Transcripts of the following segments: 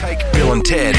Take Bill and Ted,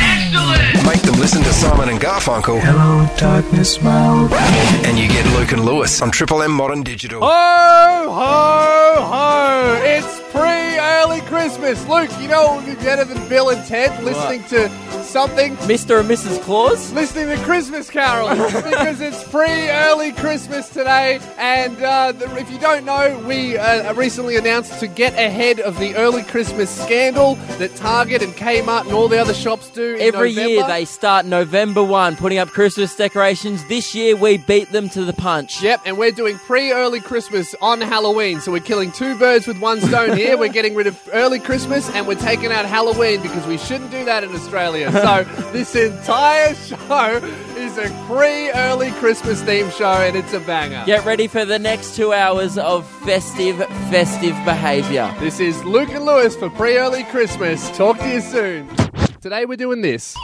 make them listen to Simon and Garfunkel, Hello, darkness, my old and you get Luke and Lewis on Triple M Modern Digital. Ho, ho, ho! It's pre-early Christmas. Luke, you know what would be better than Bill and Ted listening to something? Mr. and Mrs. Claus? Listening to Christmas carols because it's pre-early Christmas today, and uh, the, if you don't know, we uh, recently announced to get ahead of the early Christmas scandal that Target and Kmart and all the other shops do. In Every November. year they start November 1 putting up Christmas decorations. This year we beat them to the punch. Yep, and we're doing pre-early Christmas on Halloween. So we're killing two birds with one stone here. we're getting rid of early Christmas and we're taking out Halloween because we shouldn't do that in Australia. So this entire show is a pre-early Christmas theme show and it's a banger. Get ready for the next two hours of festive, festive behaviour. This is Luke and Lewis for pre-early Christmas. Talk to you soon. Today we're doing this.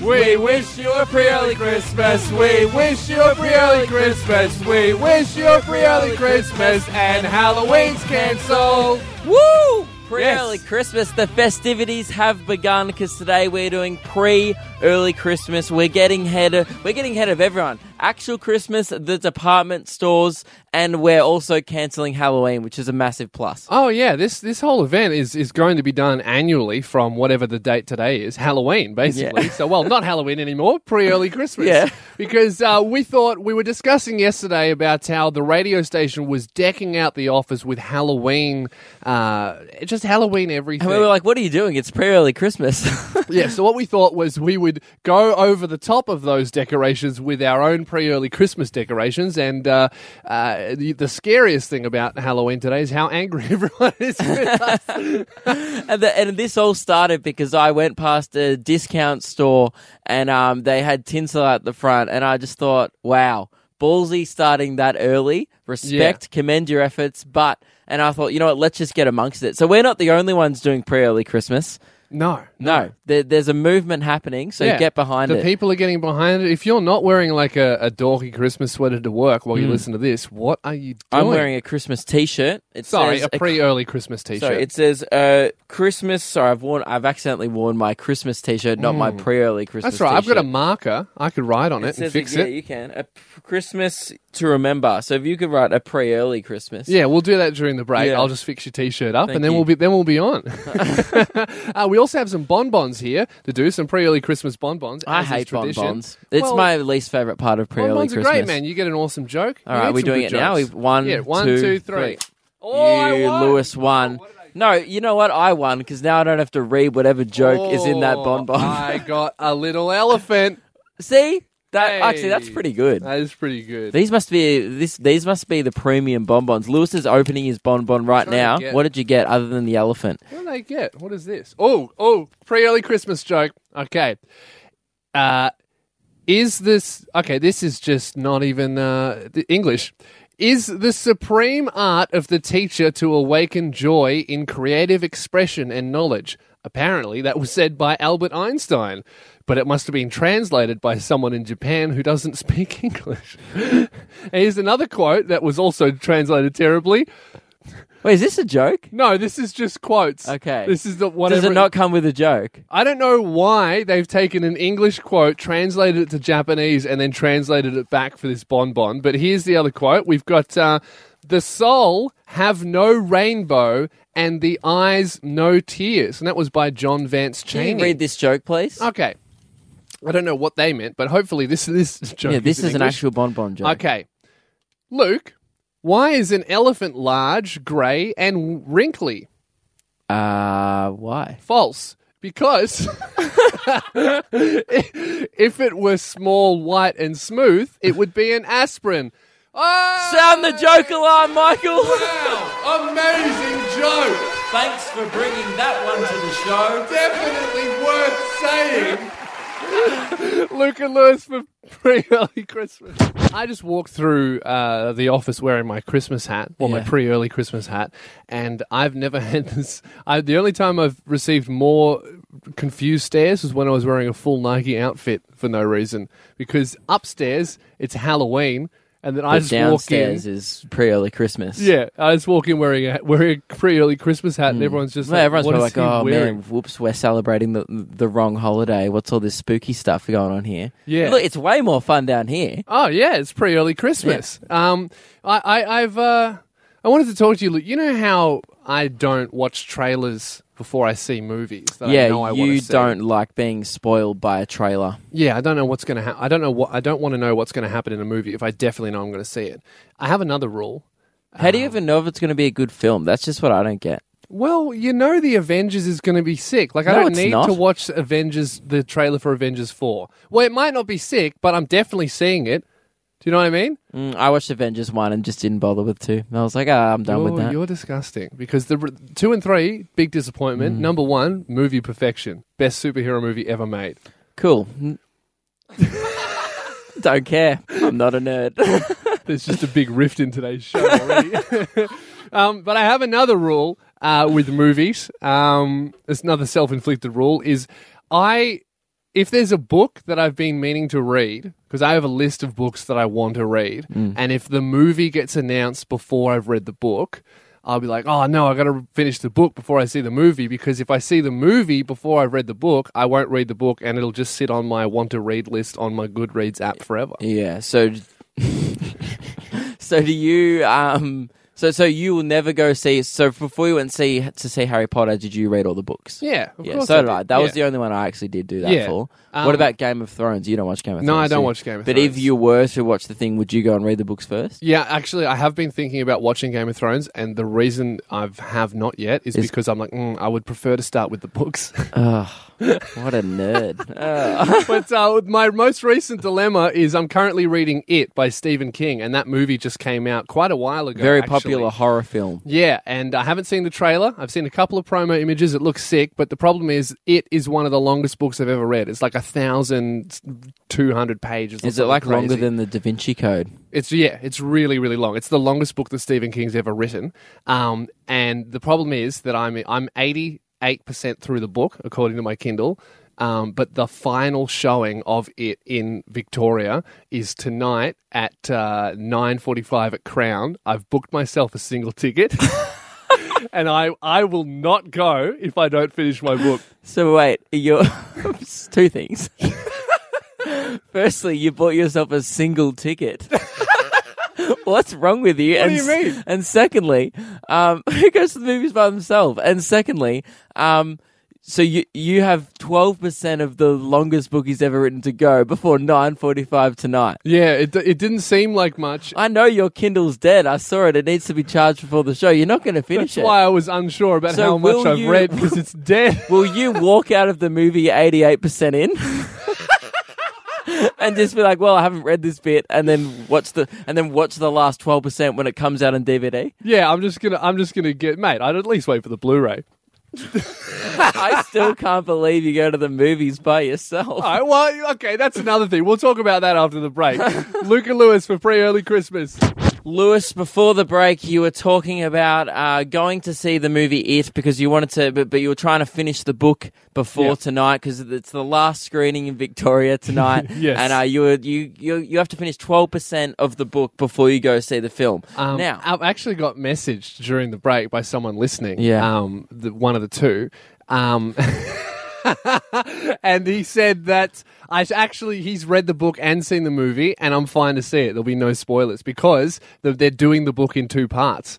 We wish you a pre-early Christmas. We wish you a pre-early Christmas. We wish you a pre-early Christmas. And Halloween's cancelled. Woo! Pre-early Yes. Christmas. The festivities have begun because today we're doing pre-early Christmas. We're getting ahead. Of, we're getting ahead of everyone. Actual Christmas, the department stores, and we're also cancelling Halloween, which is a massive plus. Oh yeah, this this whole event is is going to be done annually from whatever the date today is, Halloween basically. Yeah. So well, not Halloween anymore, pre-early Christmas. Yeah. Because uh, we thought we were discussing yesterday about how the radio station was decking out the office with Halloween, uh, just Halloween everything. And we were like, "What are you doing? It's pre-early Christmas." yeah. So what we thought was we would go over the top of those decorations with our own pre-early Christmas decorations, and uh, uh, the, the scariest thing about Halloween today is how angry everyone is with us. and, the, and this all started because I went past a discount store and um, they had tinsel at the front, and I just thought, wow, ballsy starting that early. Respect, commend your efforts, but. And I thought, you know what? Let's just get amongst it. So we're not the only ones doing pre-early Christmas. No, No, there, there's a movement happening. So Yeah. get behind it. the it. people are getting behind it. If you're not wearing like a, a dorky Christmas sweater to work while you Mm. listen to this, what are you doing? I'm wearing a Christmas T-shirt. It sorry, says a pre-early Christmas T-shirt. So it says uh, Christmas. Sorry, I've worn. I've accidentally worn my Christmas T-shirt, not my pre-early Christmas. That's right. I've got a t-shirt. marker. I could write on it, and says fix yeah, it. you can. A p- Christmas to remember. So if you could write a pre-early Christmas. Yeah, we'll do that during the break. Yeah. I'll just fix your T-shirt up, Thank and then you. we'll be then we'll be on. uh, we also have some bonbons here to do some pre-early Christmas bonbons. I as is hate tradition. bonbons. It's Well, my least favorite part of pre-early Bonbons are Christmas. great, man. You get an awesome joke. All right, we're doing it now. We've one, Yeah, one, two, three. Oh, I you, won. Lewis, won. No, you know what? I won because now I don't have to read whatever joke is in that Oh, bonbon. I got a little elephant. See that? Actually, that's pretty good. That is pretty good. These must be this. These must be the premium bonbons. Lewis is opening his bonbon right now. get- What did you get other than the elephant? What did I get? What is this? Oh, oh, pre-early Christmas joke. Okay. Uh, is this okay? This is just not even uh, the English. Is the supreme art of the teacher to awaken joy in creative expression and knowledge? Apparently, that was said by Albert Einstein, but it must have been translated by someone in Japan who doesn't speak English. here's another quote that was also translated terribly. Wait, is this a joke? No, this is just quotes. Okay. This is the whatever. Does it not come with a joke? I don't know why they've taken an English quote, translated it to Japanese, and then translated it back for this bonbon. But here's the other quote. We've got uh, the soul have no rainbow and the eyes no tears, and that was by John Vance Can Cheney. you read this joke, please? Okay. I don't know what they meant, but hopefully this this joke. yeah, this in is an English. actual bonbon joke. Okay, Luke, why is an elephant large, grey, and wrinkly? Uh, why? False. Because if it were small, white, and smooth, it would be an aspirin. Oh, Sound the joke alarm, Michael. Wow, amazing joke. Thanks for bringing that one to the show. Definitely worth saying. Luke and Lewis for pre-early Christmas. I just walked through uh, the office wearing my Christmas hat, or my Yeah. pre-early Christmas hat, and I've never had this. I, the only time I've received more confused stares was when I was wearing a full Nike outfit for no reason. Because upstairs it's Halloween, and then I just walk in. downstairs is pre-early Christmas. Yeah, I just walk in wearing a wearing a pretty early Christmas hat, and everyone's just Hmm. Well, like, everyone's what probably is like, he "Oh wearing? man, whoops, we're celebrating the the wrong holiday. What's all this spooky stuff going on here?" Yeah. look, it's way more fun down here. Oh yeah, it's pretty early Christmas. Um, I, I I've uh, I wanted to talk to you. Luke. You know how I don't watch trailers before I see movies. That I yeah, know I you don't like being spoiled by a trailer. Yeah, I don't know what's going to happen. I don't know what. I don't want to know what's going to happen in a movie if I definitely know I'm going to see it. I have another rule. How do you um, even know if it's going to be a good film? That's just what I don't get. Well, you know the Avengers is going to be sick. Like I No, don't need not. to watch Avengers the trailer for Avengers 4. Well, it might not be sick, but I'm definitely seeing it. Do you know what I mean? Mm, I watched Avengers one and just didn't bother with two. I was like, ah, I'm done you're, with that. You're disgusting because the 2 and 3 big Mm. disappointment. Number 1, movie perfection. Best superhero movie ever made. Cool. Mm. don't care. I'm not a nerd. There's just a big rift in today's show already. um, but I have another rule uh, with movies. Um, it's another self-inflicted rule is I if there's a book that I've been meaning to read because I have a list of books that I want to read, and if the movie gets announced before I've read the book. I'll be like, oh no, I got to finish the book before I see the movie because if I see the movie before I've read the book, I won't read the book and it'll just sit on my want to read list on my Goodreads app forever. yeah. So, so do you? Um. So, so you will never go see. So, before you went see to see Harry Potter, did you read all the books? Yeah, of Yeah, course so I did I. That was Yeah. the only one I actually did do that Yeah. for. Um, what about Game of Thrones? You don't watch Game of Thrones? No, Thrones. I don't you? watch Game of Thrones. But Thrones. if you were to watch the thing, would you go and read the books first? Yeah, actually, I have been thinking about watching Game of Thrones, and the reason I have not yet is Is- because I'm like, mm, I would prefer to start with the books. What a nerd. Ugh. but uh, my most recent dilemma is I'm currently reading It by Stephen King, and that movie just came out quite a while ago. Very actually. Horror film. Yeah, and I haven't seen the trailer. I've seen a couple of promo images. It looks sick, but the problem is, it is one of the longest books I've ever read. It's like a thousand two hundred pages. Is it like something longer than the Da Vinci Code? It's yeah, it's really really long. It's the longest book that Stephen King's ever written. Um, and the problem is that I'm I'm eighty eight percent through the book according to my Kindle. Um, but the final showing of it in Victoria is tonight at uh, nine forty five at Crown. I've booked myself a single ticket. And I, I will not go if I don't finish my book. So wait, you're two things. Firstly, you bought yourself a single ticket. What's wrong with you? What and, do you mean? And secondly, um, who goes to the movies by themselves? And secondly, um, so you you have twelve percent of the longest book he's ever written to go before nine forty five tonight. Yeah, it, it didn't seem like much. I know your Kindle's dead. I saw it. It needs to be charged before the show. You're not going to finish it. That's it. why I was unsure about So how much will I've you- read because it's dead. Will you walk out of the movie 88% in? and just be like, "Well, I haven't read this bit," and then watch the and then watch the last 12% when it comes out on DVD. Yeah, I'm just gonna I'm just gonna get mate. I'd at least wait for the Blu-ray. I still can't believe you go to the movies by yourself. Right, well, okay, that's another thing. We'll talk about that after the break. Luca Lewis for pre-early Christmas. Lewis, before the break, you were talking about uh, going to see the movie It because you wanted to, but, but you were trying to finish the book before Yeah. tonight because it's the last screening in Victoria tonight. Yes. and uh, you, were, you you you have to finish twelve percent of the book before you go see the film. Um, now, I've actually got messaged during the break by someone listening. Yeah. Um, the, one of the two. Um, and he said that I actually he's read the book and seen the movie, and I'm fine to see it. There'll be no spoilers because they're, doing the book in two parts.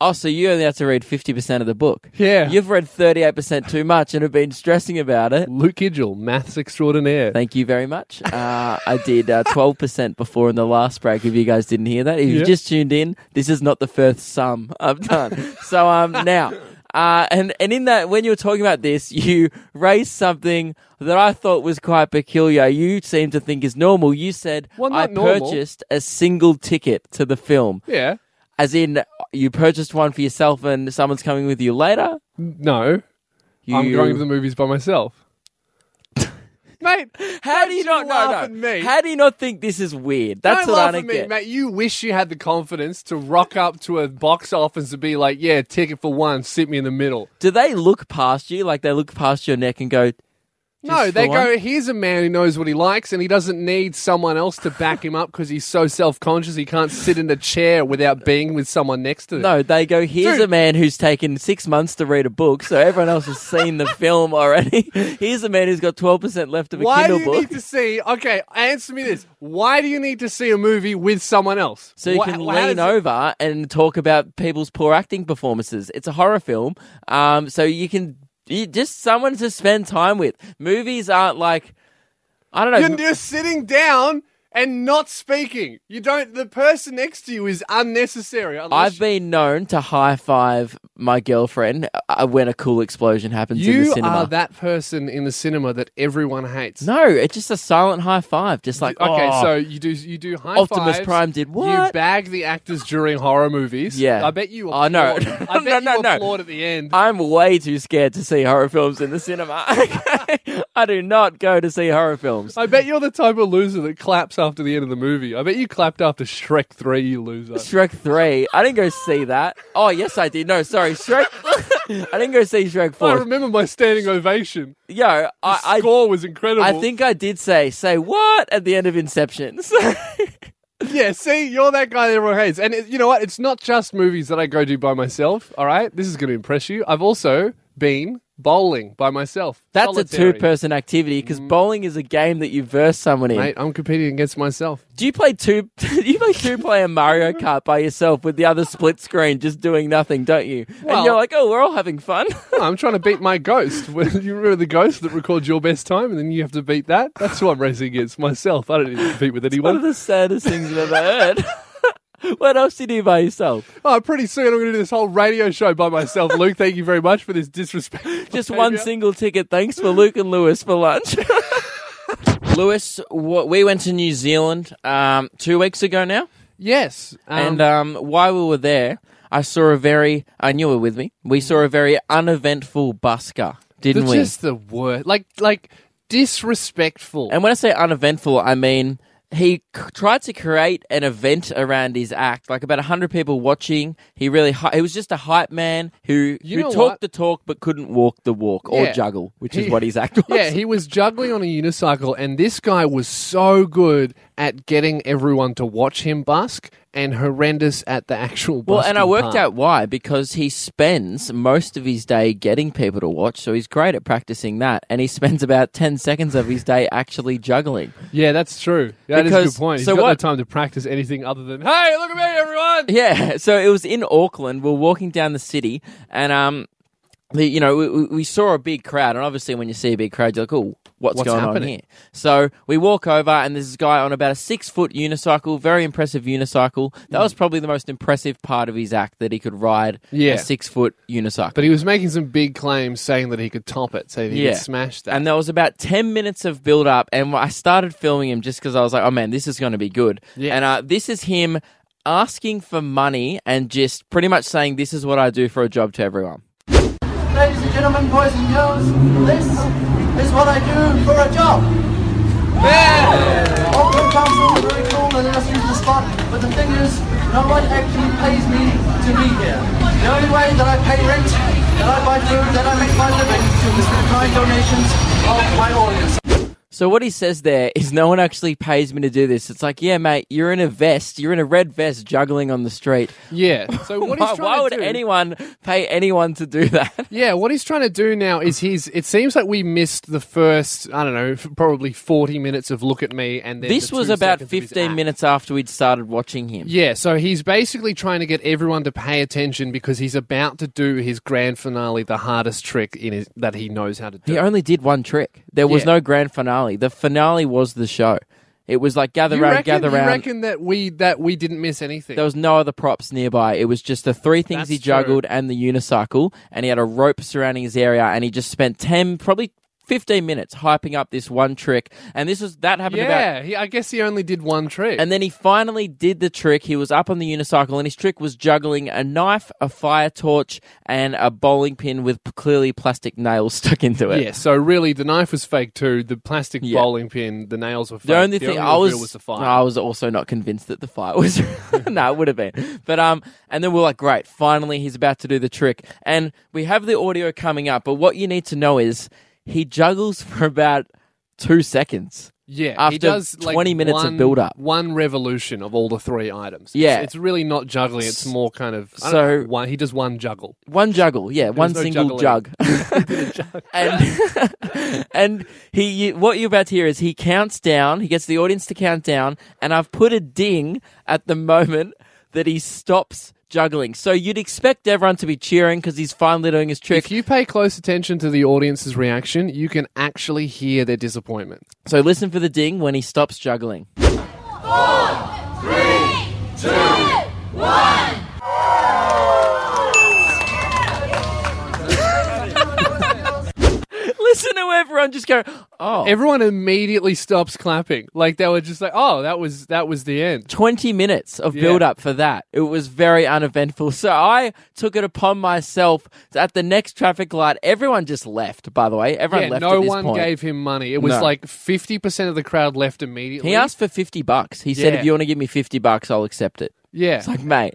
oh, so you only have to read fifty percent of the book. Yeah. You've read thirty-eight percent too much and have been stressing about it. Luke Kidgel, maths extraordinaire. Thank you very much. Uh, I did uh, twelve percent before in the last break. If you guys didn't hear that, if you just tuned in, this is not the first sum I've done. so um, now, uh, and and in that, when you were talking about this, you raised something that I thought was quite peculiar. You seem to think is normal. You said Well, I normal. purchased a single ticket to the film, yeah. as in you purchased one for yourself and someone's coming with you later. No, You, I'm going to the movies by myself. Mate, How do you don't know? me? How do you not think this is weird? That's don't what I laugh don't at me, get. mate. You wish you had the confidence to rock up to a box office and be like, "Yeah, ticket for one, sit me in the middle." Do they look past you, like they look past your neck and go, No, they go, one? here's a man who knows what he likes and he doesn't need someone else to back him up because he's so self conscious he can't sit in a chair without being with someone next to him. No, they go, here's Dude. a man who's taken six months to read a book, so everyone else has seen the film already. Here's a man who's got 12% left of a Why do you book. need to see? Okay, answer me this. Why do you need to see a movie with someone else? So you Wha- can lean does it- over and talk about people's poor acting performances. It's a horror film, um, so you can you, just someone to spend time with. Movies aren't like I don't know. You're, you're sitting down and not speaking. You don't. The person next to you is unnecessary. I've been known to high five my girlfriend uh, when a cool explosion happens in the cinema. You cinema. are that person in the cinema that everyone hates. no, it's just a silent high five, just like Okay, oh. so you do you do high Optimus fives, Prime did what? You what? bag the actors during horror movies. Yeah. I bet you. Oh, Applaud. no. I bet No, no, you no. applaud at the end. I'm way too scared to see horror films in the cinema. I do not go to see horror films. I bet you're the type of loser that claps after the end of the movie. I bet you clapped after Shrek Three. You loser. Shrek 3. I didn't go see that. Oh, yes, I did. No, sorry. Shrek. I didn't go see Shrek 4. I remember my standing ovation. Yo, I, I, Score was incredible. I think I did say, say what at the end of Inception. Yeah, see, you're that guy that everyone hates. And it, you know what? It's not just movies that I go to by myself, all right? This is going to impress you. I've also been bowling by myself. That's a two person activity because mm. bowling is a game that you verse someone in. Mate, I'm competing against myself. Do you play two? do you play two player Mario Kart by yourself with the other split screen, just doing nothing, don't you? and you're like, oh, we're all having fun. I'm trying to beat my ghost. you remember the ghost that records your best time and then you have to beat that? That's who I'm racing against, myself. I don't need to compete with anyone. One of the saddest things I've ever heard. what else do you do by yourself? Oh, pretty soon I'm going to do this whole radio show by myself. Luke, thank you very much for this disrespect. Just one single ticket. Thanks for Luke and Lewis for lunch. Lewis, wh- we went to New Zealand um, two weeks ago now, Yes. um, and um, while we were there, I saw a very. I knew you were with me. We saw a very uneventful busker, didn't the, we? just the worst. Like, like disrespectful. And when I say uneventful, I mean he c- tried to create an event around his act, like about hundred people watching. He really hy- he was just a hype man who You who know talked what? the talk but couldn't walk the walk or Yeah. juggle, which is He- what his act was. Yeah, he was juggling on a unicycle, and this guy was so good at getting everyone to watch him busk and horrendous at the actual Well, and I worked out why because he spends most of his day getting people to watch, so he's great at practicing that, and he spends about ten seconds of his day actually juggling. Yeah, that's true. That is a good point. He's so got no what- time to practice anything other than, hey, look at me, everyone! Yeah, so it was in Auckland. We're walking down the city, and um, the, you know, we, we- we saw a big crowd, and obviously, when you see a big crowd, you're like, "Oh, what's, What's going on happening?" here?" So we walk over, and there's this guy on about a six foot unicycle, very impressive unicycle. That was probably the most impressive part of his act that he could ride Yeah. a six foot unicycle. But he was making some big claims saying that he could top it, saying he Yeah. could smash that. And there was about 10 minutes of build up, and I started filming him just because I was like, oh man, this is going to be good. Yeah. And uh, this is him asking for money and just pretty much saying, this is what I do for a job to everyone. Ladies and gentlemen, boys and girls, this is what I do for a job. Yeah. Auckland Council is very cool and let us use the spot, but the thing is, no one actually pays me to be here. The only way that I pay rent, that I buy food, that I make my living is through kind donations of my audience. So what he says there is no one actually pays me to do this. It's like, yeah, mate, you're in a vest, you're in a red vest juggling on the street. yeah. So what he's Why, trying why to would do, anyone pay anyone to do that? Yeah, what he's trying to do now is he's. It seems like we missed the first, I don't know, probably 40 minutes of Look at Me, and then This the was about seconds of his 15 minutes after we'd started watching him. Yeah, so he's basically trying to get everyone to pay attention because he's about to do his grand finale, the hardest trick in his, that he knows how to do. He only did one trick. There was Yeah. no grand finale. The finale was the show. It was like gather you round, reckon, gather you round. reckon that we that we didn't miss anything? There was no other props nearby. It was just the three things That's he true. juggled and the unicycle, and he had a rope surrounding his area, and he just spent ten, probably fifteen minutes hyping up this one trick. And this was that happened about yeah, he, I guess he only did one trick. And then he finally did the trick. He was up on the unicycle, and his trick was juggling a knife, a fire torch, and a bowling pin with clearly plastic nails stuck into it. yeah, so really the knife was fake too. The plastic Yeah. bowling pin, the nails were fake. The only thing I reveal was, the fire. I was also not convinced that the fire was. no, it would have been. But um, and then we're like, great, finally he's about to do the trick, and we have the audio coming up. But what you need to know is he juggles for about two seconds. Yeah, he After does like 20 minutes of build-up. One revolution of all the three items. Yeah. it's, it's really not juggling. It's more kind of So- know, one. He does one juggle. One juggle, yeah, one no single juggling. jug. and and he, you, what you're about to hear is he counts down. He gets the audience to count down, and I've put a ding at the moment that he stops juggling. So you'd expect everyone to be cheering because he's finally doing his trick. If you pay close attention to the audience's reaction, you can actually hear their disappointment. So listen for the ding when he stops juggling. Listen everyone just go, oh. Everyone immediately stops clapping. Like they were just like, "Oh, that was that was the end." 20 minutes of Yeah. build up for that. It was very uneventful. So I took it upon myself at the next traffic light. Everyone just left, by the way. Everyone Yeah, left no at this one point. gave him money. It was No. like fifty percent of the crowd left immediately. he asked for 50 bucks. He said, Yeah. if you want to give me 50 bucks, I'll accept it. "Yeah, It's like, mate,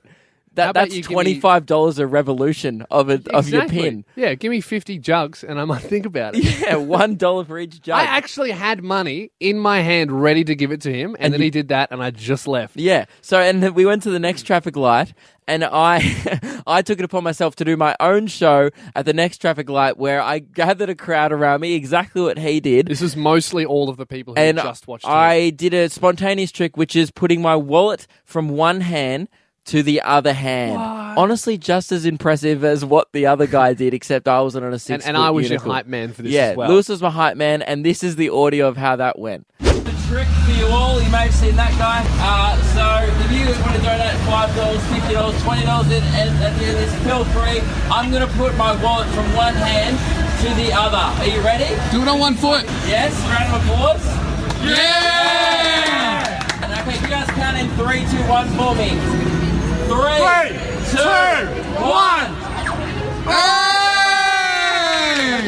that, that's give me- $25 a revolution of, a, of your pin. Yeah, give me fifty jugs, and I might think about it." Yeah, $1 for each jug. I actually had money in my hand ready to give it to him, and, And then you- he did that, and I just left. Yeah. So, and then we went to the next traffic light, and I, I took it upon myself to do my own show at the next traffic light, where I gathered a crowd around me, exactly what he did. This is mostly all of the people who and just watched. I did a spontaneous trick, which is putting my wallet from one hand to the other hand. Honestly, just as impressive as what the other guy did, except I wasn't on a and, six. and I was your hype man for this Yeah, as well. Lewis was my hype man, and this is the audio of how that went. the trick for you all. You may have seen that guy. Uh, so if you want to donate five dollars, fifty dollars, twenty dollars, and at the end of this, feel free. I'm going to put my wallet from one hand to the other. Are you ready? Do it on one foot. Yes. Round of applause. Yeah. And okay, you guys count in three, two, one for me. Three, two, one.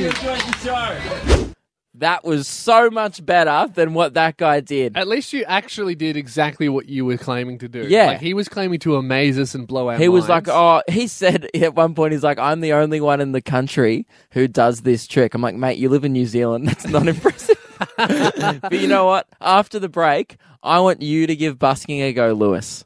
Enjoy the. That was so much better than what that guy did. At least you actually did exactly what you were claiming to do. Yeah. like he was claiming to amaze us and blow our He was like, minds. "Oh," he said at one point, "He's like, I'm the only one in the country who does this trick." I'm like, "Mate, you live in New Zealand. That's not impressive." but you know what? After the break, I want you to give busking a go, Lewis.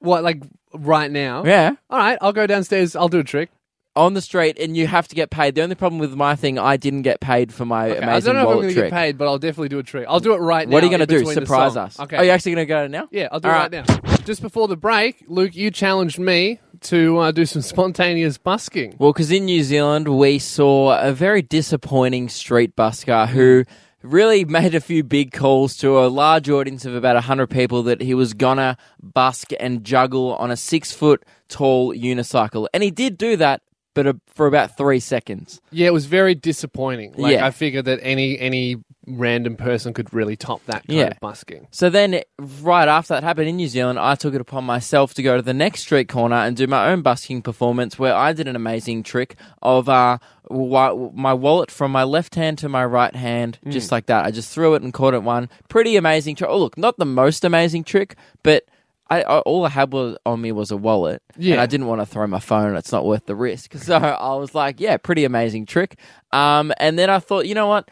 what, like right now? Yeah, All right, I'll go downstairs. I'll do a trick. on the street, and you have to get paid. The only problem with my thing, I didn't get paid for my Okay, I amazing don't know if I'm wallet going to trick. get paid, but I'll definitely do a trick. I'll do it right now. What are you going to do? Surprise us? Okay. Are you actually going to go now? yeah, I'll do it right. right now. Just before the break, Luke, you challenged me to uh, do some spontaneous busking. Well, because in New Zealand, we saw a very disappointing street busker who really made a few big calls to a large audience of about 100 people that he was gonna busk and juggle on a six foot tall unicycle. And he did do that, but uh, for about three seconds. Yeah, it was very disappointing. Like Yeah. I figured that any any random person could really top that kind Yeah. of busking. So then, right after that happened in New Zealand, I took it upon myself to go to the next street corner and do my own busking performance, where I did an amazing trick of uh, wa- my wallet from my left hand to my right hand, just like that. I just threw it and caught it one. Pretty amazing trick. Oh, look, not the most amazing trick, but. I, I, all I had was, on me was a wallet, Yeah. and I didn't want to throw my phone. It's not worth the risk. So I was like, "Yeah, pretty amazing trick." Um, and then I thought, you know what?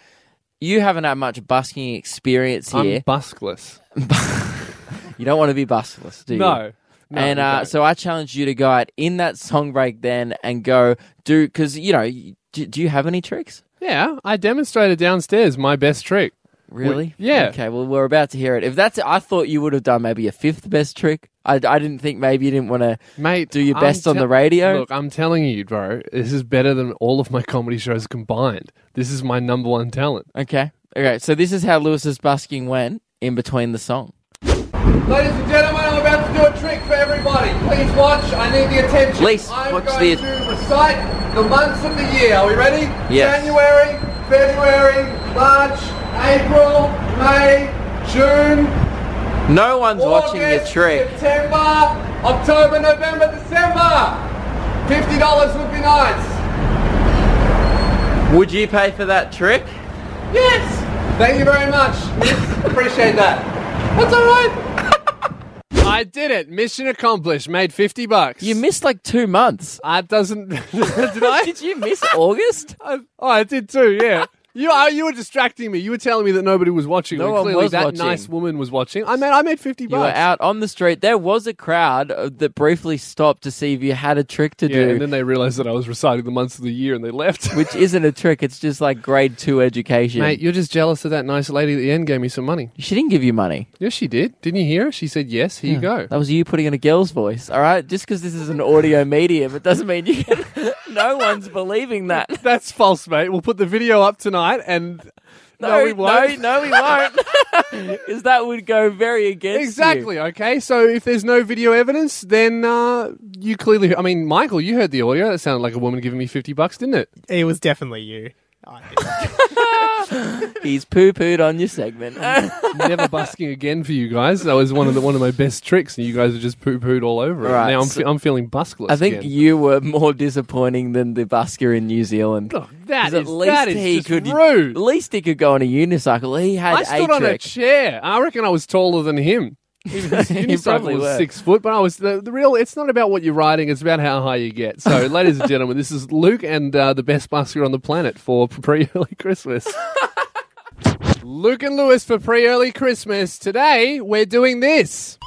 You haven't had much busking experience here. I'm buskless. You don't want to be buskless, do you? No. No, and uh, so I challenged you to go out in that song break then and go do because you know do, do you have any tricks? yeah, I demonstrated downstairs my best trick. Really? yeah. Okay. Well, we're about to hear it. If that's, I thought you would have done maybe a fifth best trick. I, I didn't think maybe you didn't want to Mate, do your I'm best on the radio. Look, I'm telling you, bro, this is better than all of my comedy shows combined. This is my number one talent. Okay. Okay. So this is how Lewis's busking went in between the song. Ladies and gentlemen, I'm about to do a trick for everybody. Please watch. I need the attention. Please, I'm watch going the- to recite the months of the year. Are we ready? Yes. January, February, March, April, May, June, No one's watching your August, trick. September, October, November, December. Fifty dollars would be nice. Would you pay for that trick? Yes. Thank you very much. Appreciate that. That's all right. I did it. Mission accomplished. Made 50 bucks. You missed like two months. Uh, doesn't. did I? Did you miss August? I- Oh, I did too, yeah. You are you were distracting me. You were telling me that nobody was watching. No when one clearly was that watching. nice woman was watching. I made I made fifty You were bucks. out on the street. There was a crowd uh, that briefly stopped to see if you had a trick to Yeah, do. and then they realized that I was reciting the months of the year and they left. which isn't a trick. It's just like grade two education. Mate, you're just jealous of that nice lady at the end gave me some money. she didn't give you money. Yes, she did. Didn't you hear her? She said yes. Here you go. That was you putting in a girl's voice. All right, just because this is an audio medium, it doesn't mean you. Can, no one's believing that. That's false, mate. We'll put the video up tonight and No, we won't. no, no, we won't. Because that would go very against you. Exactly. Okay. So if there's no video evidence, then uh, you clearly. I mean, Michael, you heard the audio. That sounded like a woman giving me fifty bucks, didn't it? It was definitely you. I did. He's poo pooed on your segment. Never busking again for you guys. That was one of the one of my best tricks, and you guys are just poo pooed all over it. Right, Now I'm, so- fe- I'm feeling buskless. I think again. you were more disappointing than the busker in New Zealand. Oh, that 'Cause at is- least that is he just could rude. At least he could go on a unicycle. He had I stood a on a chair. I reckon I was taller than him. Even his unicycle probably was were. six foot, but I was the, the real. It's not about what you're riding; it's about how high you get. So, ladies and gentlemen, this is Luke and uh, the best busker on the planet for pre-early Christmas. Luke and Lewis for pre-early Christmas. Today, we're doing this.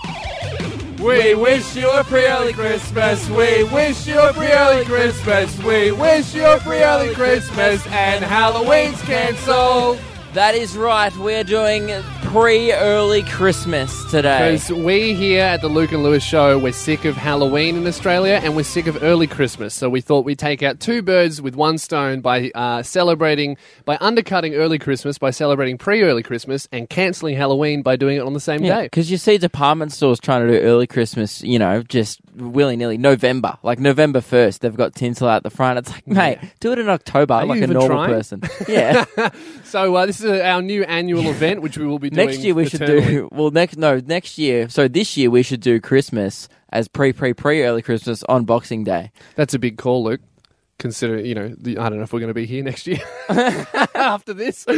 We wish you a pre-early Christmas. We wish you a pre-early Christmas. We wish you a pre-early Christmas. And Halloween's cancelled. That is right. We're doing pre-early Christmas today. Because we here at the Luke and Lewis show, we're sick of Halloween in Australia and we're sick of early Christmas. So we thought we'd take out two birds with one stone by uh, celebrating, by undercutting early Christmas, by celebrating pre early Christmas, and cancelling Halloween by doing it on the same Yeah, day. because you see department stores trying to do early Christmas, you know, just willy nilly. November, like November first, they've got tinsel out the front. It's like, mate, do it in October, Are like a normal trying? person. Yeah. So uh, this is our new annual event, which we will be doing next year we should do. Well, next no, next year. So this year we should do Christmas as pre pre pre early Christmas on Boxing Day. That's a big call, Luke. Consider, you know, the, I don't know if we're going to be here next year after this.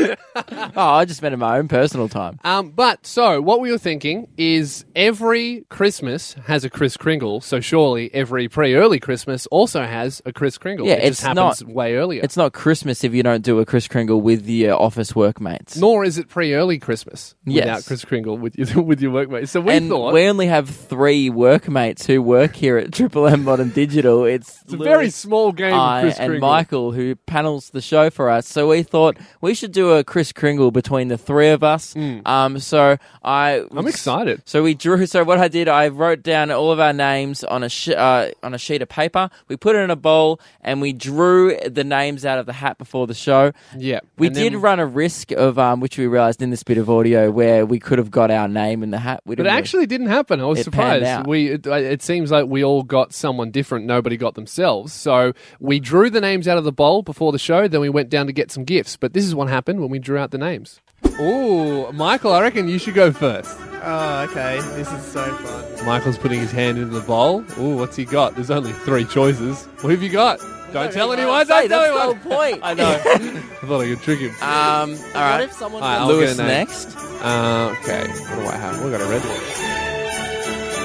Oh, I just spent my own personal time. Um, but so what we were thinking is every Christmas has a Chris Kringle, so surely every pre-early Christmas also has a Chris Kringle. Yeah, it just it's happens not- way earlier. It's not Christmas if you don't do a Chris Kringle with your office workmates. Nor is it pre-early Christmas Yes. without Chris Kringle with your with your workmates. So we and thought we only have three workmates who work here at Triple M Modern Digital. It's, it's a very small game I Chris and Kringle. Michael who panels the show for us. So we thought we should do a Chris Kringle between the three of us. Um, so I. I'm excited. So we drew. So what I did, I wrote down all of our names on a sh- uh, on a sheet of paper. We put it in a bowl and we drew the names out of the hat before the show. Yeah, We and did then- run a risk of um, which we realized in this bit of audio where we could have got our name in the hat. We But it really- actually didn't happen. I was It surprised. We it, it seems like we all got someone different. Nobody got themselves. So we drew the names out of the bowl before the show. Then we went down to get some gifts. But this is what happened when we drew out the names. Oh, Michael, I reckon you should go first. oh, okay. This is so fun. Michael's putting his hand into the bowl. Oh, what's he got? There's only three choices. What have you got? Don't tell anyone. Say, Don't tell that's the anyone. whole point. I know. I thought I could trick him. Um, all right. if someone All right, I'll Lewis get next. Uh, okay. What do I have? We got a red one.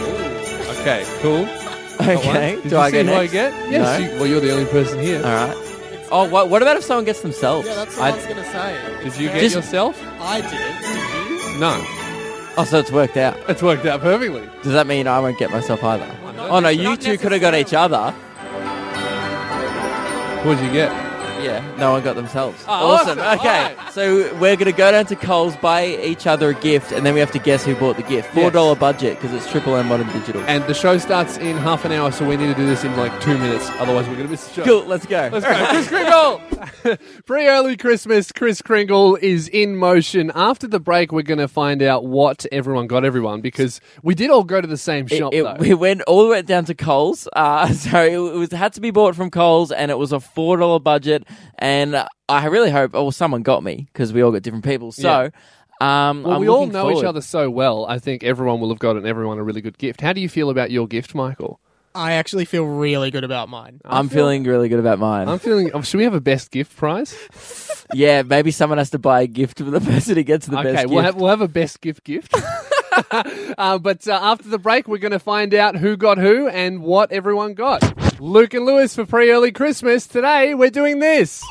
Ooh, Okay, cool. Got one. Okay. Did Do you I see go who I next? get? Yes. No. You, well, you're the only person here. All right. Oh, what, what about if someone gets themselves? Yeah, that's what I- I, was gonna say. Did you get Just- yourself? I did. Did you? No. oh, so it's worked out. It's worked out perfectly. Does that mean I won't get myself either? not? Oh no, you two could have got each other. What'd you get? Yeah, no one got themselves. Oh, awesome. awesome. Okay, Alright. so we're gonna go down to Coles, buy each other a gift, and then we have to guess who bought the gift. Four dollar budget because it's Triple M Modern Digital. And the show starts in half an hour, so we need to do this in like two minutes. Otherwise, we're going to miss the show. cool. Let's go. Let's go. Chris Kringle! Pre early Christmas, Chris Kringle is in motion. After the break, we're going to find out what everyone got everyone because we did all go to the same It- shop, it- though. we went all the way down to Coles. Uh, so it, was had to be bought from Coles, and it was a four dollar budget. And I really hope, oh, well, someone got me because we all got different people. So, um, well, I'm we all looking know each other so well. I think everyone will have gotten everyone a really good gift. How do you feel about your gift, Michael? I actually feel really good about mine. I'm feeling really good about mine. I'm feeling. oh, Should we have a best gift prize? yeah, maybe someone has to buy a gift for the person who gets the okay, best we'll have we'll have a best gift gift. uh, but uh, after the break, we're going to find out who got who and what everyone got. Luke and Lewis for pre-early Christmas. Today, we're doing this.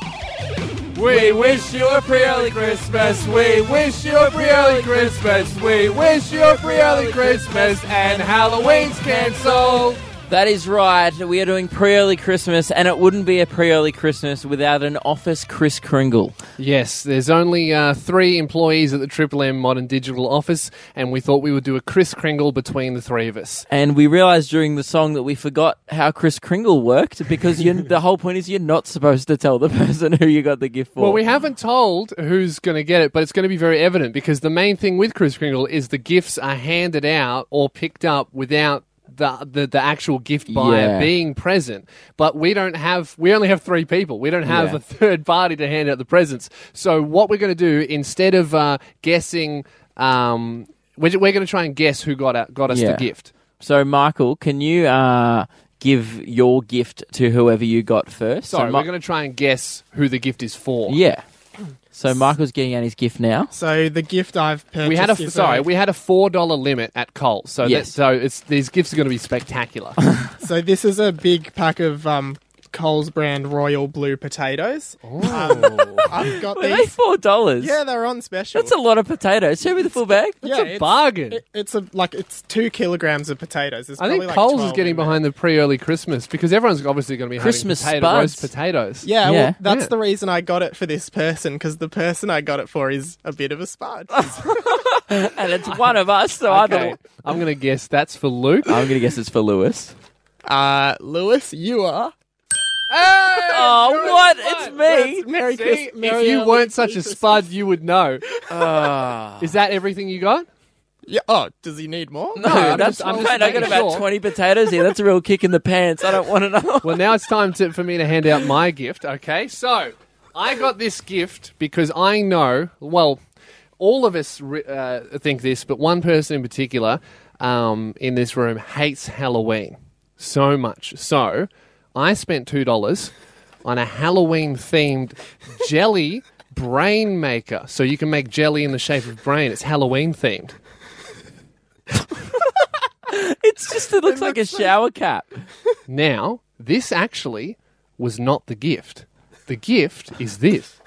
We wish you a pre early Christmas. We wish you a pre early Christmas. We wish you a pre early Christmas. And Halloween's cancelled. That is right. We are doing pre-early Christmas, and it wouldn't be a pre-early Christmas without an office Chris Kringle. Yes, there's only uh, three employees at the Triple M Modern Digital office, and we thought we would do a Chris Kringle between the three of us. And we realised during the song that we forgot how Chris Kringle worked because you the whole point is you're not supposed to tell the person who you got the gift for. Well, we haven't told who's going to get it, but it's going to be very evident because the main thing with Chris Kringle is the gifts are handed out or picked up without the the, the actual gift buyer Yeah. being present. But we don't have we only have three people. We don't have Yeah. a third party to hand out the presents. So what we're going to do instead of uh, guessing, um, we're, we're going to try and guess who got out, got us Yeah. the gift. So, Michael, can you uh, give your gift to whoever you got first? Sorry, so, Mi- we're going to try and guess who the gift is for. yeah. So Michael's getting out his gift now. So the gift I've purchased We had a is sorry, we had a four dollar limit at Coles, so Yes. that, so it's these gifts are going to be spectacular. So this is a big pack of um, Coles brand Royal Blue potatoes. Um, I've got Were they these. four dollars? Yeah, they're on special. that's a lot of potatoes. Show me the full bag. yeah, a bargain. It, it's a like it's two kilograms of potatoes. There's I think probably like Coles is 12 getting in there. behind the pre-early Christmas because everyone's obviously going to be Christmas having potato, spuds. roast potatoes. Yeah, Yeah. well, that's Yeah. the reason I got it for this person because the person I got it for is a bit of a spud. And it's one of us, so I Okay, thought. I'm going to guess that's for Luke. I'm going to guess it's for Lewis. uh, Lewis, you are. Oh, what? It's me. That's Merry See, Christmas. if you weren't such a spud, you would know. Ah. Is that everything you got? Yeah. Oh, does he need more? No, I'm that's just- I'm fine. just I got making about sure. 20 potatoes here. That's a real kick in the pants. I don't want to know. Well, now it's time to, for me to hand out my gift. Okay, so I got this gift because I know. Well, all of us re- uh, think this, but one person in particular um, in this room hates Halloween so much. So I spent two dollars on a Halloween themed jelly brain maker. So you can make jelly in the shape of brain. It's Halloween themed. It's just, it looks like a shower cap. Now, this actually was not the gift. The gift is this.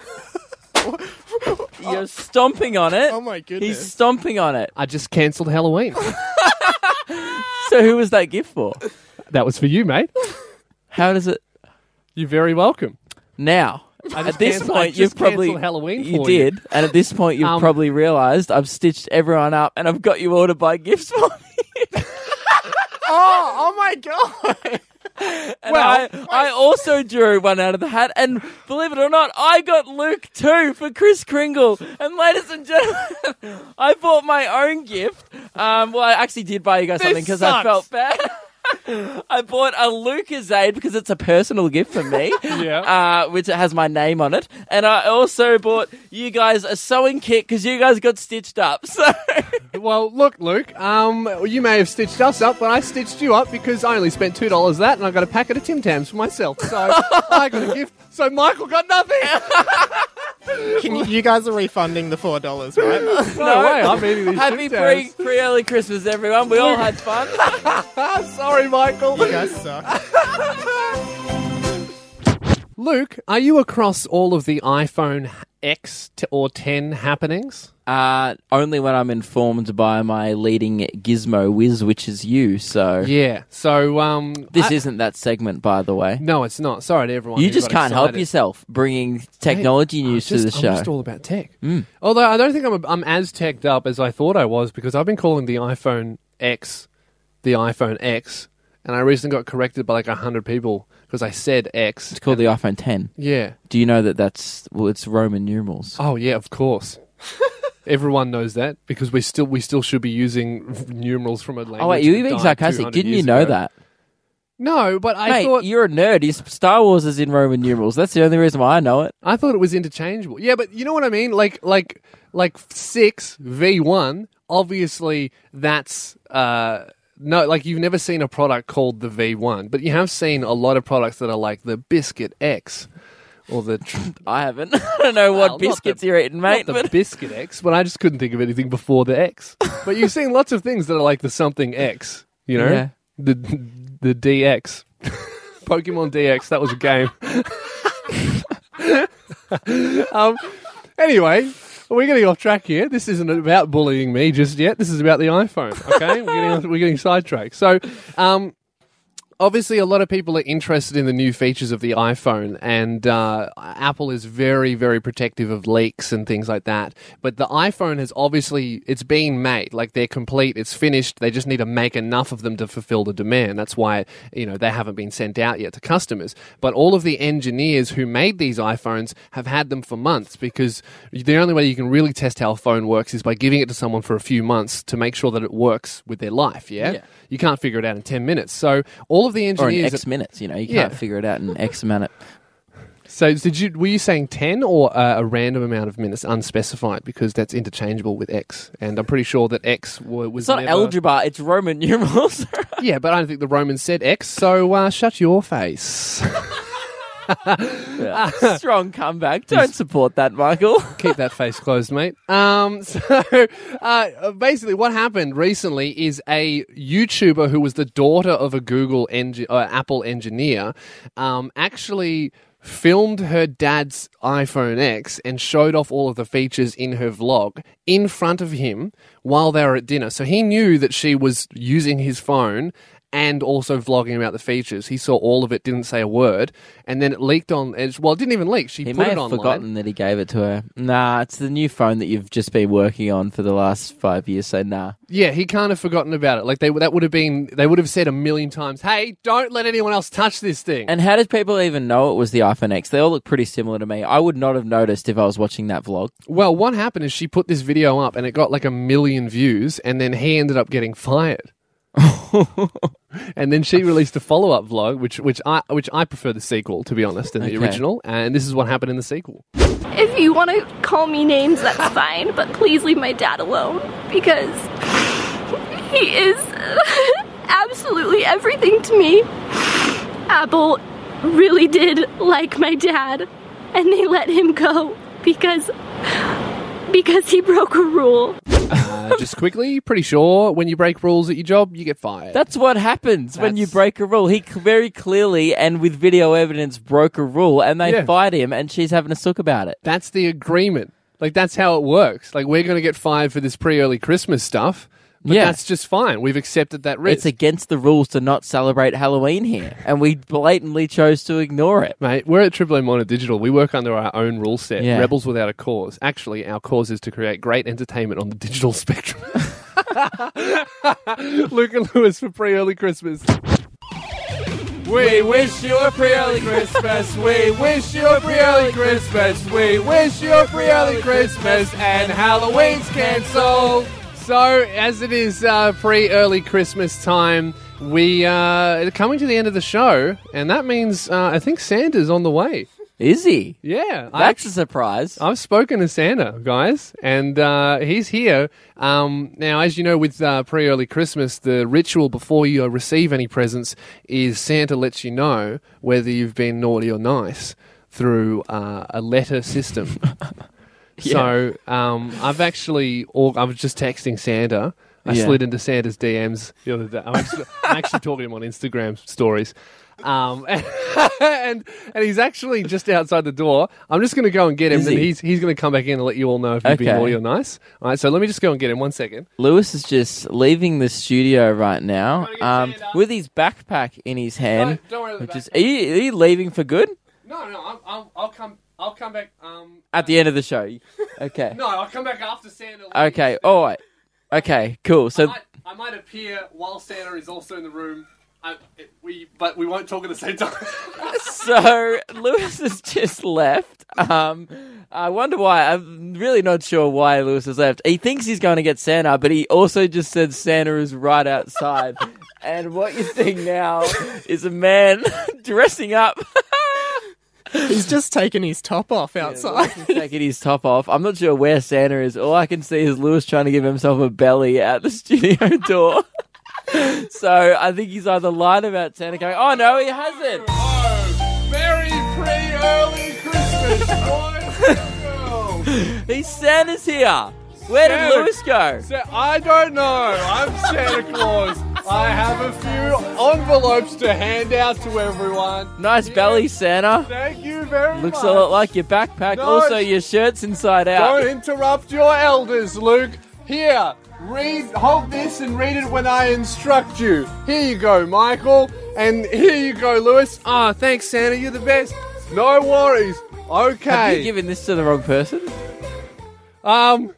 You're stomping on it. Oh my goodness. He's stomping on it. I just cancelled Halloween. So who was that gift for? that was for you, mate. How does it You're very welcome. now? At this cancelled- I point, you've probably cancelled Halloween you for you. did, and at this point, you've Um, probably realised I've stitched everyone up, and I've got you all to buy gifts for me. oh, oh my god. And I, I also drew one out of the hat, and believe it or not, I got Luke too for Chris Kringle. And ladies and gentlemen, I bought my own gift. Um, well, I actually did buy you guys something because I sucks. felt bad. I bought a Lucasade because it's a personal gift for me, Yeah. uh, which it has my name on it. And I also bought you guys a sewing kit because you guys got stitched up. So Well, look, Luke. Um, you may have stitched us up, but I stitched you up because I only spent two dollars that, and I got a packet of Tim Tams for myself. So I got a gift. So Michael got nothing. Can you, you guys are refunding the four dollars, right? no way. I'm eating these happy pre Tams. pre early Christmas, everyone. We all had fun. Sorry, Michael. you guys suck. Luke, are you across all of the iPhone X t- or 10 happenings? Uh, only when I'm informed by my leading gizmo whiz, which is you. So Yeah. So um, this I- isn't that segment, by the way. No, it's not. Sorry to everyone. You who just got can't help excited. yourself bringing technology I'm news to the show. I'm just all about tech. Although I don't think I'm, I'm as teched up as I thought I was because I've been calling the iPhone X the iPhone X, and I recently got corrected by like a hundred people because I said X. It's called the iPhone 10. Yeah. Do you know that that's well, it's Roman numerals? Oh yeah, of course. Everyone knows that because we still we still should be using numerals from a language. Oh wait, you that being died sarcastic. 200 Didn't you years know ago. that? No, but I Mate, thought you're a nerd. Star Wars is in Roman numerals. That's the only reason why I know it. I thought it was interchangeable. Yeah, but you know what I mean? Like like like six V one. Obviously, that's uh no like you've never seen a product called the V one, but you have seen a lot of products that are like the Biscuit X or the tr- I haven't. I don't know Well, what not biscuits the- you're eating, mate. not the But Biscuit X, but I just couldn't think of anything before the X. But you've seen lots of things that are like the something X. You know, Yeah. the the DX, Pokemon DX. That was a game. um, anyway, we're getting off track here. This isn't about bullying me just yet. This is about the iPhone. Okay, we're getting we're getting sidetracked. So, um, obviously a lot of people are interested in the new features of the iphone and uh, apple is very very protective of leaks and things like that. But the iphone has obviously it's being made like they're complete it's finished they just need to make enough of them to fulfill the demand. That's why you know they haven't been sent out yet to customers. But all of the engineers who made these iphones have had them for months because the only way you can really test how a phone works is by giving it to someone for a few months to make sure that it works with their life yeah, Yeah. you can't figure it out in 10 minutes. So all of the or in engineers X minutes. You know, you can't figure it out in X amount of. So did you were you saying ten or uh, a random amount of minutes, unspecified, because that's interchangeable with X, and I'm pretty sure that X wa- was It's not never- algebra. It's Roman numerals. Yeah, but I don't think the Romans said X, so uh, shut your face. Yeah. Strong comeback. Don't support that, Michael. Keep that face closed, mate. Um, so uh, basically, what happened recently is a YouTuber who was the daughter of a Google engi- uh, Apple engineer um, actually filmed her dad's iPhone X and showed off all of the features in her vlog in front of him while they were at dinner. So he knew that she was using his phone and also vlogging about the features. He saw all of it, didn't say a word, and then it leaked on. Well, it didn't even leak. She He put may it have online. forgotten that he gave it to her. Nah, it's the new phone that you've just been working on for the last five years. So nah. Yeah, he can't have forgotten about it. Like they that would have been they would have said a million times, "Hey, don't let anyone else touch this thing." And how did people even know it was the iPhone X? They all look pretty similar to me. I would not have noticed if I was watching that vlog. well, what happened is she put this video up and it got like a million views, and then he ended up getting fired. and then she released a follow up vlog, which which I which I prefer the sequel to be honest than the Okay. original. And this is what happened in the sequel. If you want to call me names, that's fine, but please leave my dad alone because he is absolutely everything to me. Apple really did like my dad, and they let him go because because he broke a rule. Uh, just quickly, pretty sure when you break rules at your job, you get fired. That's what happens when you That's- break a rule. He c- very clearly and with video evidence broke a rule, and they Yeah. fired him, and she's having a sook about it. That's the agreement. Like that's how it works. Like we're going to get fired for this pre-early Christmas stuff. But Yeah. that's just fine. We've accepted that risk. It's against the rules to not celebrate Halloween here, and we blatantly chose to ignore it. Mate, we're at Triple M Modern Digital. We work under our own rule set, Yeah. Rebels Without a Cause. Actually, our cause is to create great entertainment on the digital spectrum. Luke and Lewis for pre early Christmas. We wish you a pre early Christmas. We wish you a pre early Christmas. We wish you a pre early Christmas. And Halloween's cancelled. So, as it is uh, pre early Christmas time, we uh, are coming to the end of the show. And that means uh, I think Santa's on the way. Is he? Yeah, That's a surprise. I've spoken to Santa, guys, and uh, he's here. Um, now, as you know, with uh, pre early Christmas, the ritual before you receive any presents is Santa lets you know whether you've been naughty or nice through uh, a letter system. So um, I've actually, or I was just texting Santa. I Yeah. slid into Santa's DMs the other day. I'm actually, I'm actually talking to him on Instagram stories. Um, and and he's actually just outside the door. I'm just going to go and get him, Is and he? he's he's going to come back in and let you all know if you've been Okay. naughty or nice. All right, so let me just go and get him one second. Lewis is just leaving the studio right now Gotta get um, Santa. with his backpack in his hand. Don't- don't worry about which is, are, you, are you leaving for good? No, no, I'll, I'll, I'll come. I'll come back. Um, At the end of the show. Okay. no, I'll come back after Santa. leaves. Okay. All right. Okay. Cool. I So might, I might appear while Santa is also in the room. I, it, we, but we won't talk at the same time. so Lewis has just left. Um, I wonder why. I'm really not sure why Lewis has left. He thinks he's going to get Santa, but he also just said Santa is right outside. and what you're seeing now is a man dressing up. He's just taken his top off outside. Lewis is taking his top off. I'm not sure where Santa is. All I can see is Lewis trying to give himself a belly at the studio door. so I think he's either lied about Santa going, oh no, he hasn't. oh, Merry pre-early Christmas, boys and girls. He's Santa's here. Where did Lewis go? Sa- I don't know. I'm Santa Claus. I have a few envelopes to hand out to everyone. Nice belly, Santa. Thank you very much. Looks a lot like your backpack. No, also, it's- your shirt's inside out. Don't interrupt your elders, Luke. Here, read, hold this and read it when I instruct you. Here you go, Michael. And here you go, Lewis. Ah, thanks, Santa. You're the best. No worries. Okay. Have you given this to the wrong person? um,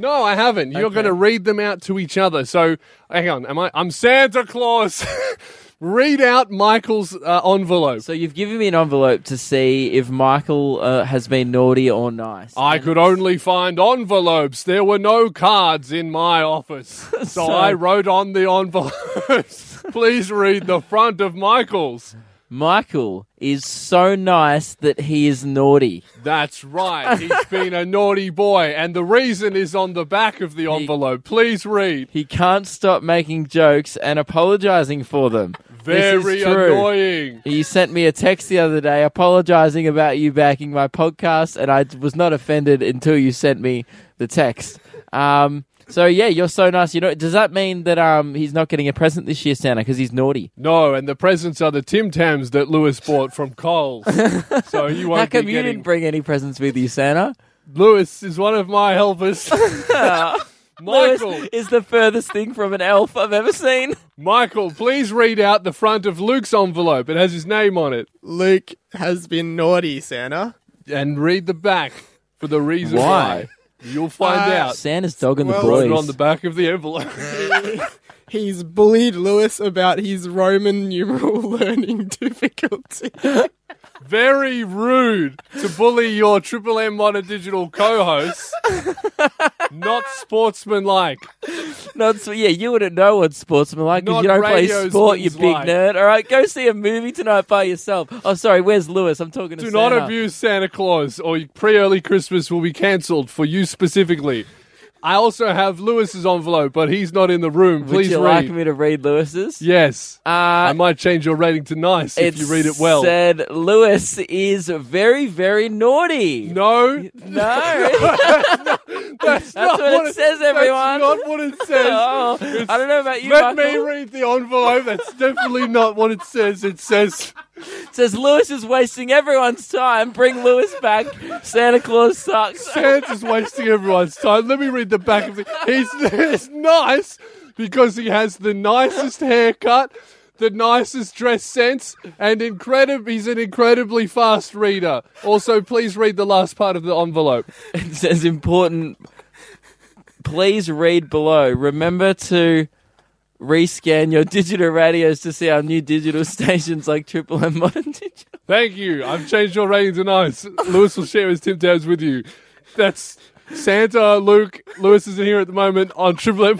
no, I haven't. You're Okay. going to read them out to each other. So, hang on. Am I? I'm Santa Claus. read out Michael's uh, envelope. So you've given me an envelope to see if Michael uh, has been naughty or nice. I could only find envelopes. There were no cards in my office. So, So- I wrote on the envelopes. Please read the front of Michael's. Michael is so nice that he is naughty. That's right. He's been a naughty boy, and the reason is on the back of the envelope. Please read. He can't stop making jokes and apologizing for them. Very annoying. He sent me a text the other day apologizing about you backing my podcast, and I was not offended until you sent me the text. Um, so yeah, you're so nice. You know, does that mean that um he's not getting a present this year, Santa, because he's naughty? No, and the presents are the Tim Tams that Lewis bought from Coles. so you won't How come be you getting. didn't bring any presents with you, Santa? Lewis is one of my helpers. Michael, Lewis is the furthest thing from an elf I've ever seen. Michael, please read out the front of Luke's envelope. It has his name on it. Luke has been naughty, Santa. And read the back for the reason Why? why. You'll find Uh, out. Santa's dogging Well- the Wrote boys. on the back of the envelope. He's bullied Lewis about his Roman numeral learning difficulty. Very rude to bully your Triple M Modern Digital co-host. Not sportsmanlike. Not so, yeah, you wouldn't know what sportsman like because Not you don't play sport, you big like. nerd. All right, go see a movie tonight by yourself. Oh, sorry, where's Lewis? I'm talking to Do Santa. not abuse Santa Claus, or pre-early Christmas will be cancelled for you specifically. I also have Lewis's envelope, but he's not in the room. Would Please you read. like me to read Lewis's? Yes. I Uh, might change your rating to nice if you read it well. said Lewis is very, very naughty. no, No. that's, That's not what it says, everyone. That's not what it says. Oh, I don't know about you, Let me read the envelope. That's definitely not what it says. It says It says Lewis is wasting everyone's time. Bring Lewis back. Santa Claus sucks. Santa's wasting everyone's time. Let me read the back of it. He's it's nice because he has the nicest haircut, the nicest dress sense, and incredible. He's an incredibly fast reader. Also, please read the last part of the envelope. It says important. Please read below. Remember to rescan your digital radios to see our new digital stations like Triple M Modern Digital. Thank you. I've changed your rating to nice. Lewis will share his Tim Tams with you. That's Santa, Luke. Lewis isn't here at the moment on Triple M.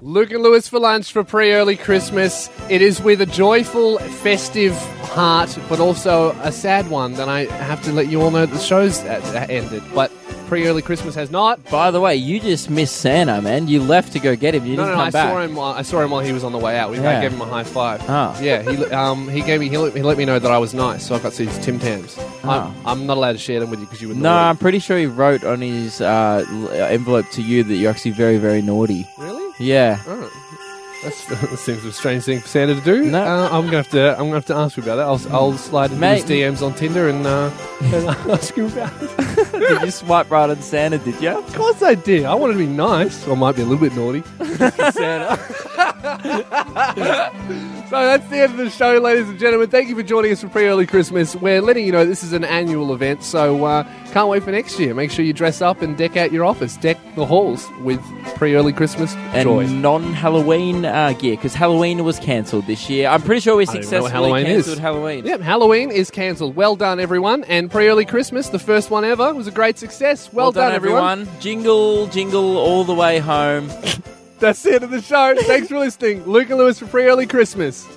Luke and Lewis for lunch for pre-early Christmas. It is with a joyful, festive heart, but also a sad one that I have to let you all know the show's ended. But pre-early Christmas has not. By the way, you just missed Santa, man. You left to go get him. You No, didn't no, come I back. saw him. While, I saw him while he was on the way out. We Yeah. I gave him a high five. Oh. Yeah, he um he gave me he let, he let me know that I was nice, so I got these Tim Tams. Oh. I'm, I'm not allowed to share them with you because you were No. I'm pretty sure he wrote on his uh, l- envelope to you that you're actually very, very naughty. really. Yeah. Oh. That's, that seems a strange thing for Santa to do. No. Uh, I'm gonna have to. I'm gonna have to ask you about that. I'll, I'll slide into Mate. his DMs on Tinder and, uh, and ask him about it. did you swipe right on Santa, did you? Of course I did. I wanted to be nice. Or I might be a little bit naughty. Santa. so that's the end of the show, ladies and gentlemen. Thank you for joining us for pre-early Christmas. We're letting you know this is an annual event, so uh, can't wait for next year. Make sure you dress up and deck out your office, deck the halls with pre-early Christmas And joy. non-Halloween uh, gear, because Halloween was cancelled this year. I'm pretty sure we don't even know what successfully Halloween cancelled Halloween. Yep, Halloween is cancelled. Well done, everyone. And pre-early Christmas, the first one ever, was a great success. Well, done, everyone. Jingle, jingle all the way home. That's the end of the show. Thanks for listening. Luke and Lewis for pre-early Christmas.